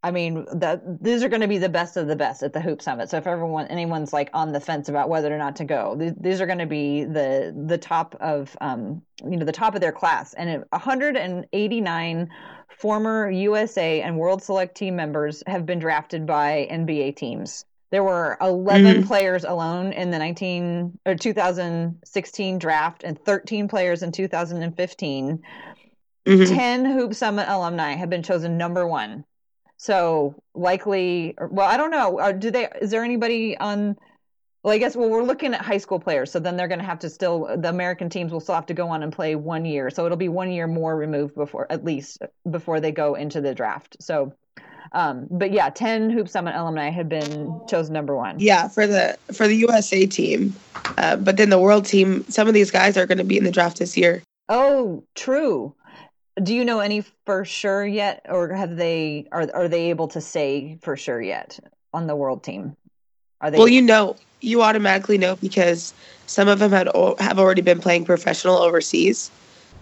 I mean, that these are going to be the best of the best at the Hoop Summit. So if everyone, anyone's like on the fence about whether or not to go, these, these are going to be the the top of um, you know the top of their class. And 189 former USA and World Select team members have been drafted by NBA teams. There were 11 mm-hmm. players alone in the 19 or 2016 draft, and 13 players in 2015. Mm-hmm. 10 Hoop Summit alumni have been chosen number one so likely, well, I don't know. Uh, do they? Is there anybody on? Well, I guess well, we're looking at high school players, so then they're going to have to still. The American teams will still have to go on and play one year, so it'll be one year more removed before, at least before they go into the draft. So, um, but yeah, ten Hoop Summit alumni have been chosen number one. Yeah, for the for the USA team, uh, but then the world team, some of these guys are going to be in the draft this year. Oh, true do you know any for sure yet or have they are are they able to say for sure yet on the world team? Are they well you know you automatically know because some of them had have already been playing professional overseas.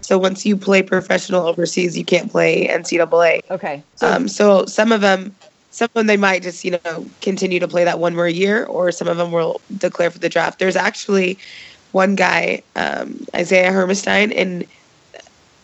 So once you play professional overseas you can't play ncaa okay. So, um, so some of them some of them they might just you know continue to play that one more year or some of them will declare for the draft. There's actually one guy um, isaiah Hartenstein and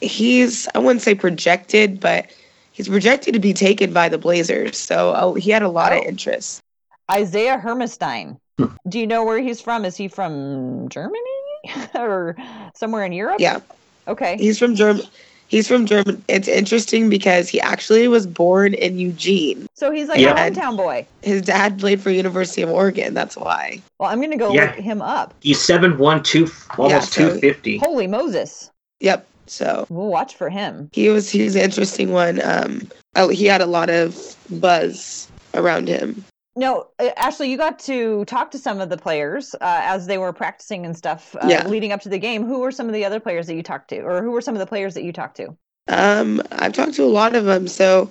he's I wouldn't say projected, but he's projected to be taken by the Blazers. So oh, he had a lot oh. of interest. Isaiah Hartenstein. Hmm. Do you know where he's from? Is he from Germany <laughs> or somewhere in Europe? Yeah. Okay. He's from Germany. He's from Germany. It's interesting because he actually was born in Eugene. So he's like yeah. a hometown boy. His dad played for University of Oregon. That's why. Well, I'm gonna go yeah. look him up. He's seven one two, almost yeah, so, two fifty. Holy Moses! Yep. So we'll watch for him. He was he's an interesting one. Um, he had a lot of buzz around him. No, uh, Ashley, you got to talk to some of the players uh, as they were practicing and stuff uh, Yeah. leading up to the game. Who were some of the other players that you talked to, or who were some of the players that you talked to? Um, I've talked to a lot of them. So,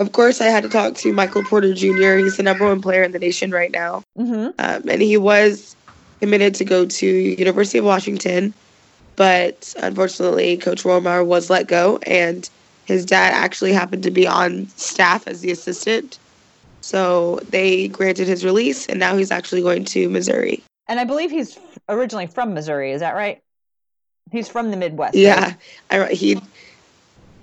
of course, I had to talk to Michael Porter Jr. He's the number one player in the nation right now, hmm um, and he was committed to go to University of Washington, but unfortunately, Coach Romar was let go, and his dad actually happened to be on staff as the assistant. So they granted his release, and now he's actually going to Missouri. And I believe he's originally from Missouri. Is that right? He's from the Midwest. Yeah, I, he.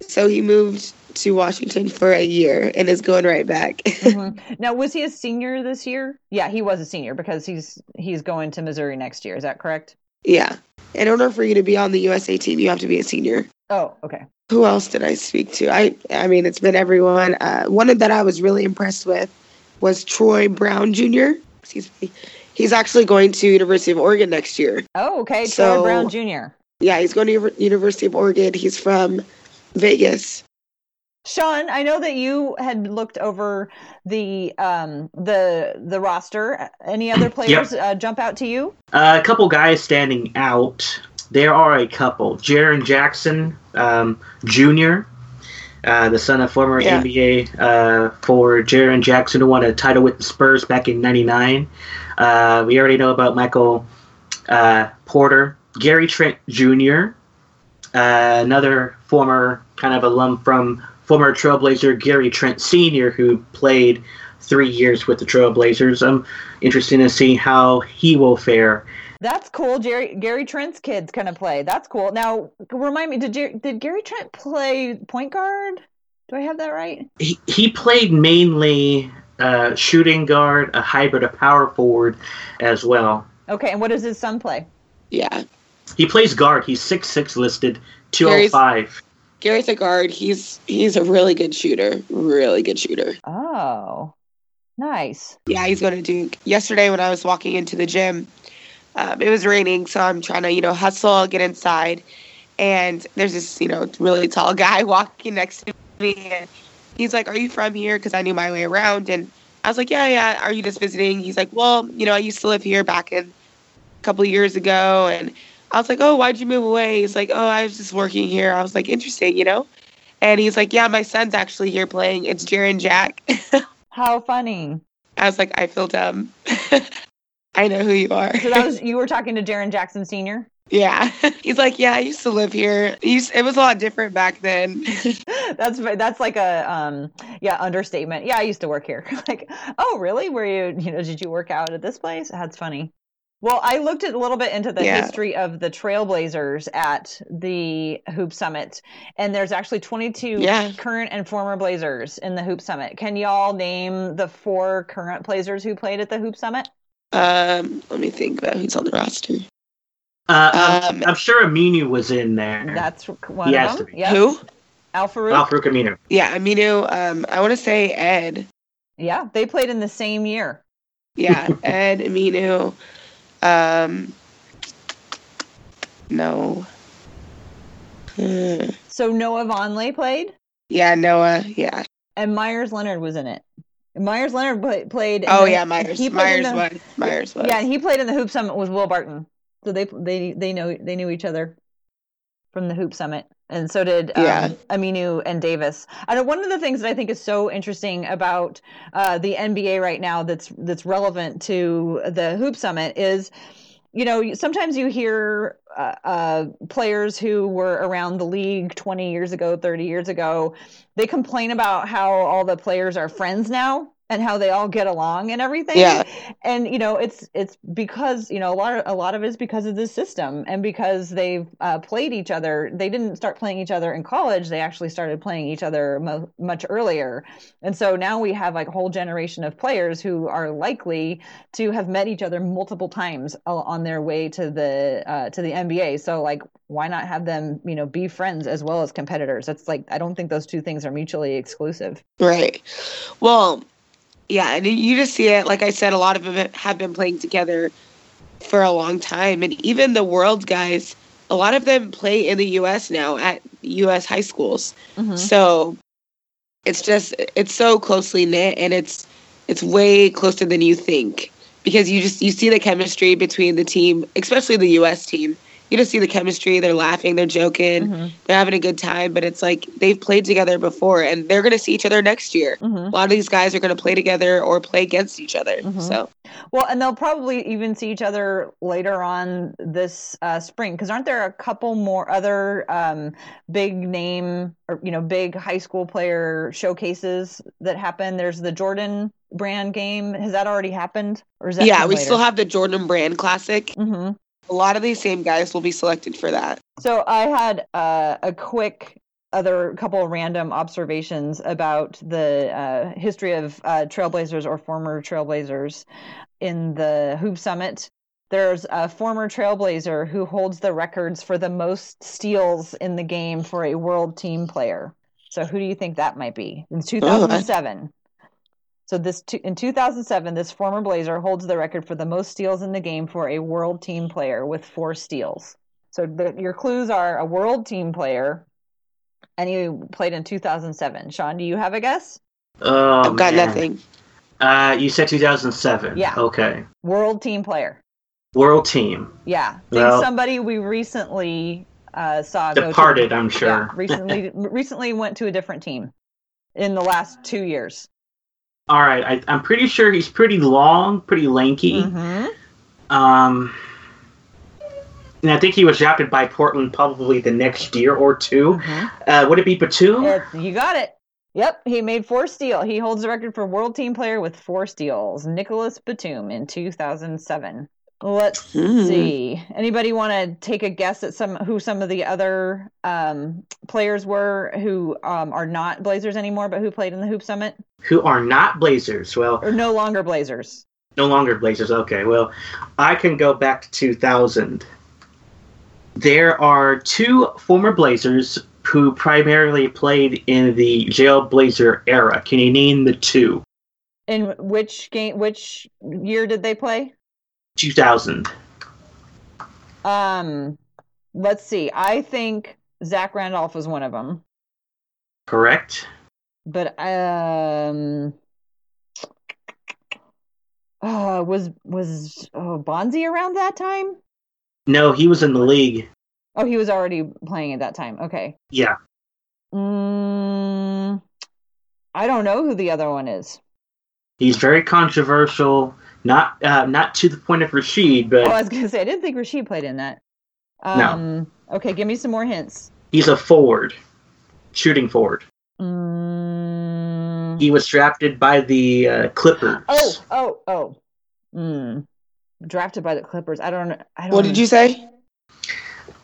So he moved to Washington for a year and is going right back. <laughs> Mhm. Now, was he a senior this year? Yeah, he was a senior because he's he's going to Missouri next year. Is that correct? Yeah. In order for you to be on the USA team, you have to be a senior. Oh, okay. Who else did I speak to? I I mean, it's been everyone. Uh, one that I was really impressed with was Troy Brown Jr. Excuse me. He's actually going to University of Oregon next year. Oh, okay. Troy Brown Jr. Yeah, he's going to University of Oregon. He's from Vegas. Sean, I know that you had looked over the um the the roster. Any other <clears throat> players uh, jump out to you? Uh, a couple guys standing out. There are a couple. Jaren Jackson um, Jr., uh, the son of former Yeah. NBA uh, forward Jaren Jackson, who won a title with the Spurs back in '99. Uh, we already know about Michael uh, Porter, Gary Trent Jr., uh, another former kind of alum from former Trailblazer Gary Trent Sr., who played three years with the Trailblazers. I'm interested to see how he will fare. That's cool. Jerry Gary Trent's kids kind of play. That's cool. Now, remind me, did Jer- did Gary Trent play point guard? Do I have that right? He, he played mainly uh, shooting guard, a hybrid of power forward as well. Okay, and what does his son play? Yeah. He plays guard. He's 6'6 listed, 205. Gary's a guard. He's he's a really good shooter. Really good shooter. Oh, nice. Yeah, he's going to Duke. Yesterday, when I was walking into the gym, um, it was raining, so I'm trying to, you know, hustle, get inside. And there's this, you know, really tall guy <laughs> walking next to me. And he's like, Are you from here? Because I knew my way around. And I was like, Yeah, yeah. Are you just visiting? He's like, Well, you know, I used to live here back in a couple of years ago. And I was like, Oh, why'd you move away? He's like, Oh, I was just working here. I was like, Interesting, you know? And he's like, Yeah, my son's actually here playing. It's Jaren Jack. <laughs> How funny. I was like, I feel dumb. <laughs> I know who you are. So that was <laughs> you were talking to Jaren Jackson Sr. yeah. He's like, yeah, I used to live here. Used- it was a lot different back then. that's that's like a um yeah understatement. Yeah, I used to work here. like, oh really? Were you you know did you work out at this place? That's funny. Well, I looked at a little bit into the Yeah. history of the Trailblazers at the Hoop Summit, and there's actually 22 Yeah. current and former Blazers in the Hoop Summit. Can y'all name the four current Blazers who played at the Hoop Summit? um, let me think about who's on the roster. Uh, I'm, Um, I'm sure Aminu was in there. That's one He of them. to be. Yeah, Who? Al Farouq. Al Farouq Aminu. Yeah, Aminu. Um, I want to say Ed. Yeah, they played in the same year. Yeah, Ed, Aminu. Um, no. Uh, So Noah Vonleh played, yeah, Noah. Yeah. and Meyers Leonard was in it. Meyers Leonard play, played. Oh the- yeah, Meyers. He Meyers the- was. Meyers was. Yeah, he played in the Hoop Summit with Will Barton. So they they they know they knew each other from the Hoop Summit, and so did um, Yeah. Aminu and Davis. I know one of the things that I think is so interesting about uh, the NBA right now that's that's relevant to the Hoop Summit is, you know, sometimes you hear uh, uh, players who were around the league 20 years ago, 30 years ago, they complain about how all the players are friends now and how they all get along and everything. Yeah. and you know it's it's because you know a lot of a lot of it is because of this system and because they've uh, played each other. They didn't start playing each other in college. They actually started playing each other mo- much earlier. And so now we have like a whole generation of players who are likely to have met each other multiple times on their way to the uh, to the NBA so like why not have them you know be friends as well as competitors? That's like I don't think those two things are mutually exclusive. Right. Well, yeah, and you just see it. Like I said, a lot of them have been playing together for a long time, and even the world guys, a lot of them play in the U.S. now at U.S. high schools. Mhm. So it's just it's so closely knit, and it's it's way closer than you think because you just you see the chemistry between the team, especially the U.S. team. You just see the chemistry. They're laughing, they're joking, Mhm. they're having a good time. But it's like they've played together before, and they're gonna see each other next year. Mhm. A lot of these guys are gonna play together or play against each other. Mhm. So Well, and they'll probably even see each other later on this uh, spring because aren't there a couple more other um, big name or you know big high school player showcases that happen? There's the Jordan brand game. Has that already happened, or is that yeah, we later? still have the Jordan Brand Classic. hmm A lot of these same guys will be selected for that. So I had uh, a quick other couple of random observations about the uh, history of uh, trailblazers or former trailblazers in the Hoop Summit. There's a former trailblazer who holds the records for the most steals in the game for a world team player. So who do you think that might be? In 2007. So this two, in 2007, this former Blazer holds the record for the most steals in the game for a world team player with four steals. So the, your clues are a world team player, and he played in 2007. Sean, do you have a guess? Oh, I've got man. nothing. Uh, you said 2007. Yeah. Okay. World team player. World team. Yeah, think Well- somebody we recently uh, saw go to- Departed, I'm sure. Yeah, recently <laughs> recently went to a different team in the last two years. All right. I, I'm pretty sure he's pretty long, pretty lanky. hmm Um, and I think he was drafted by Portland probably the next year or 2 Mhm. Uh, would it be Batum? It, you got it. Yep, he made four steal. He holds the record for world team player with four steals. Nicolas Batum in 2007. Let's Hmm. see. Anybody want to take a guess at some who some of the other um, players were who um, are not Blazers anymore, but who played in the Hoop Summit Who are not Blazers? Well, or no longer Blazers? no longer Blazers. Okay. Well, I can go back to 2000. There are two former Blazers who primarily played in the Jail Blazer era. Can you name the two? In which game? Which year did they play? 2000. Um, let's see. I think Zach Randolph was one of them. Correct? but um uh was was oh, Bonzi around that time? No, he was in the league. Oh, he was already playing at that time. Okay. Yeah. Mm, I don't know who the other one is. He's very controversial. Not uh, not to the point of Rasheed, but Oh, I was gonna say I didn't think Rasheed played in that. Um, Okay, give me some more hints. he's a forward, shooting forward. Mm, He was drafted by the uh, Clippers. oh, oh, oh. Mm, drafted by the Clippers. I don't. I don't. What did you say?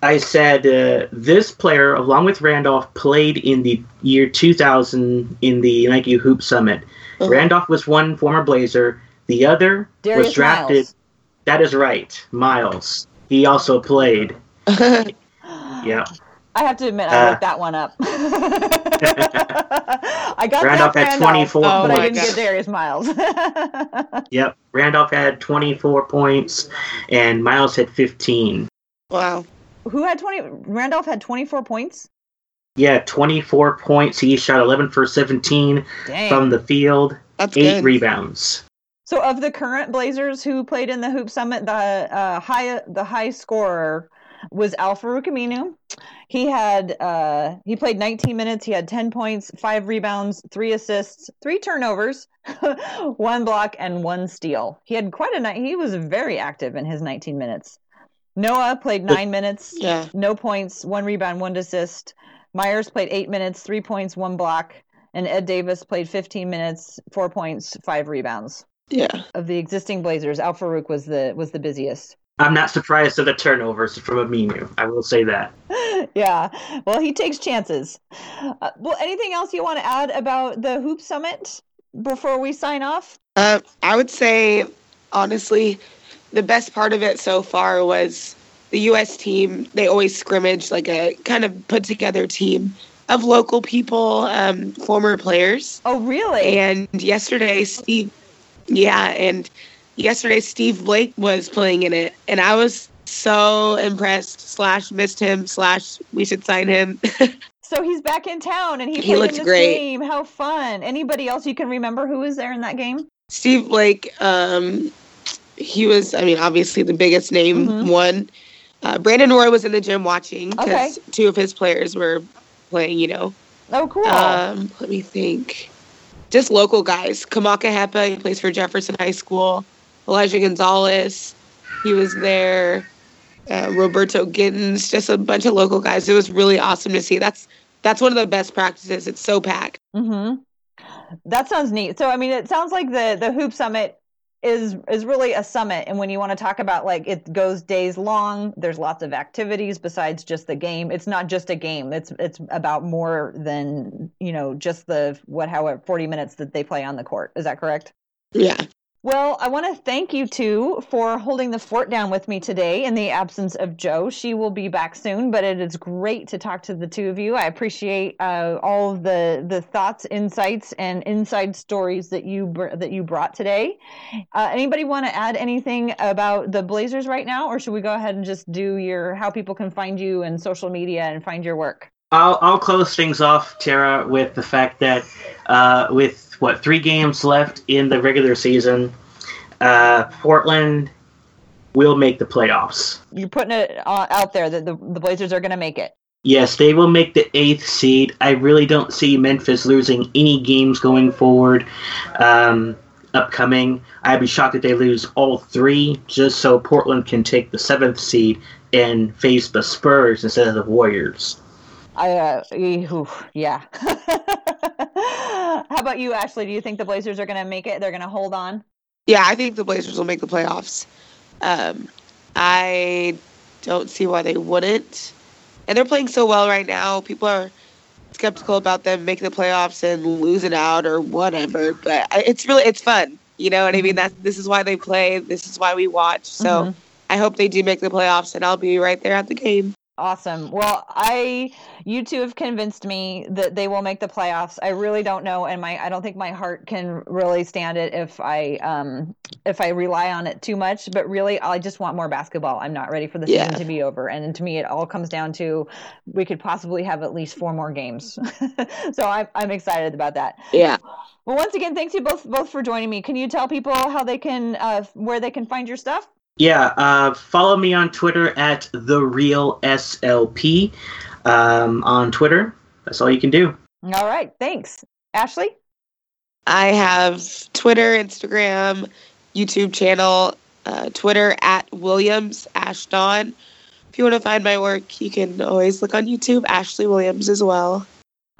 I said uh, this player, along with Randolph, played in the year 2000 in the Nike Hoop Summit. Uh-huh. Randolph was one former Blazer. The other Darius was drafted. Miles. That is right, Miles. He also played. <laughs> Yeah. I have to admit, I Uh, looked that one up. <laughs> I got Randolph Zach had Randolph, 24 but I didn't get Darius Miles. <laughs> Yep. Randolph had 24 points, and Miles had 15. wow. Who had twenty? Randolph had twenty-four points. Yeah, 24 points. He shot 11 for 17 Dang. from the field, That's eight good. rebounds. So, of the current Blazers who played in the Hoop Summit, the uh, high the high scorer was Al Farouq Aminu. He had uh, he played 19 minutes. He had 10 points, five rebounds, three assists, three turnovers, <laughs> one block, and one steal. He had quite a night. He was very active in his 19 minutes. Noah played nine minutes, Yeah. no points, one rebound, one assist. Meyers played eight minutes, three points, one block, and Ed Davis played 15 minutes, four points, five rebounds. Yeah. Of the existing Blazers, Al Farouq was the was the busiest. I'm not surprised at the turnovers from Aminu. I will say that. <laughs> yeah. Well, he takes chances. Uh, well, anything else you want to add about the Hoop Summit before we sign off? Uh, I would say, honestly, the best part of it so far was the U.S. team. They always scrimmage like a kind of put together team of local people, um, former players. Oh, really? And yesterday, Steve, yeah, and yesterday Steve Blake was playing in it, and I was so impressed. Slash missed him. Slash we should sign him. <laughs> so he's back in town and he, He looked great. game. How fun! Anybody else you can remember who was there in that game? Steve Blake, um, he was, I mean, obviously the biggest name Mhm. one. Uh, Brandon Roy was in the gym watching because Okay. two of his players were playing, you know. Oh, cool. Um, let me think. Just local guys. Kamaka Hepa, he plays for Jefferson High School. Elijah Gonzalez, he was there. Uh, Roberto Gittens, just a bunch of local guys. It was really awesome to see. That's that's one of the best practices. It's so packed. Mm-hmm. That sounds neat. So, I mean, it sounds like the the Hoop Summit is is really a summit, and when you want to talk about like it goes days long, there's lots of activities besides just the game. It's not just a game. It's it's about more than you know just the what however 40 minutes that they play on the court. Is that correct? Yeah. Well, I want to thank you two for holding the fort down with me today in the absence of Joe. She will be back soon, but it is great to talk to the two of you. I appreciate uh, all of the the thoughts, insights, and inside stories that you br- that you brought today. Uh, anybody want to add anything about the Blazers right now, or should we go ahead and just do your how people can find you and social media and find your work? I'll, I'll close things off, Tara, with the fact that uh, with what three games left in the regular season, uh, Portland will make the playoffs. You're putting it uh, out there that the, the Blazers are going to make it. Yes, they will make the eighth seed. I really don't see Memphis losing any games going forward. Um, upcoming, I'd be shocked if they lose all three, just so Portland can take the seventh seed and face the Spurs instead of the Warriors. I uh, yeah. <laughs> <laughs> How about you, Ashley? Do you think the Blazers are going to make it? They're going to hold on. Yeah, I think the Blazers will make the playoffs. Um, I don't see why they wouldn't. And they're playing so well right now. People are skeptical about them making the playoffs and losing out or whatever. But it's really it's fun. You know what I mean? That this is why they play. This is why we watch. So Mhm. I hope they do make the playoffs, and I'll be right there at the game. Awesome. Well, I you two have convinced me that they will make the playoffs. I really don't know, and my I don't think my heart can really stand it if I um if I rely on it too much. But really, I just want more basketball. I'm not ready for the season to be over, and to me, it all comes down to we could possibly have at least four more games. <laughs> so I'm I'm excited about that. Yeah. Well, once again, thanks you both both for joining me. Can you tell people how they can uh, where they can find your stuff? Yeah, uh, follow me on Twitter at the real SLP um, on Twitter. That's all you can do. All right, thanks, Ashley. I have Twitter, Instagram, YouTube channel, uh, Twitter at Williams Ashton. If you want to find my work, you can always look on YouTube, Ashley Williams as well.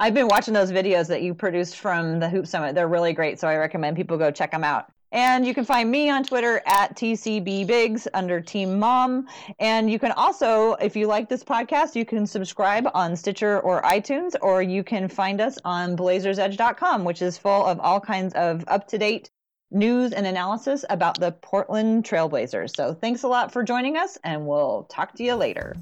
I've been watching those videos that you produced from the Hoop Summit. They're really great, so I recommend people go check them out. And you can find me on Twitter at TCBBigs under Team Mom. And you can also, if you like this podcast, you can subscribe on Stitcher or iTunes, or you can find us on blazersedge.com, which is full of all kinds of up to date news and analysis about the Portland Trailblazers. So thanks a lot for joining us, and we'll talk to you later.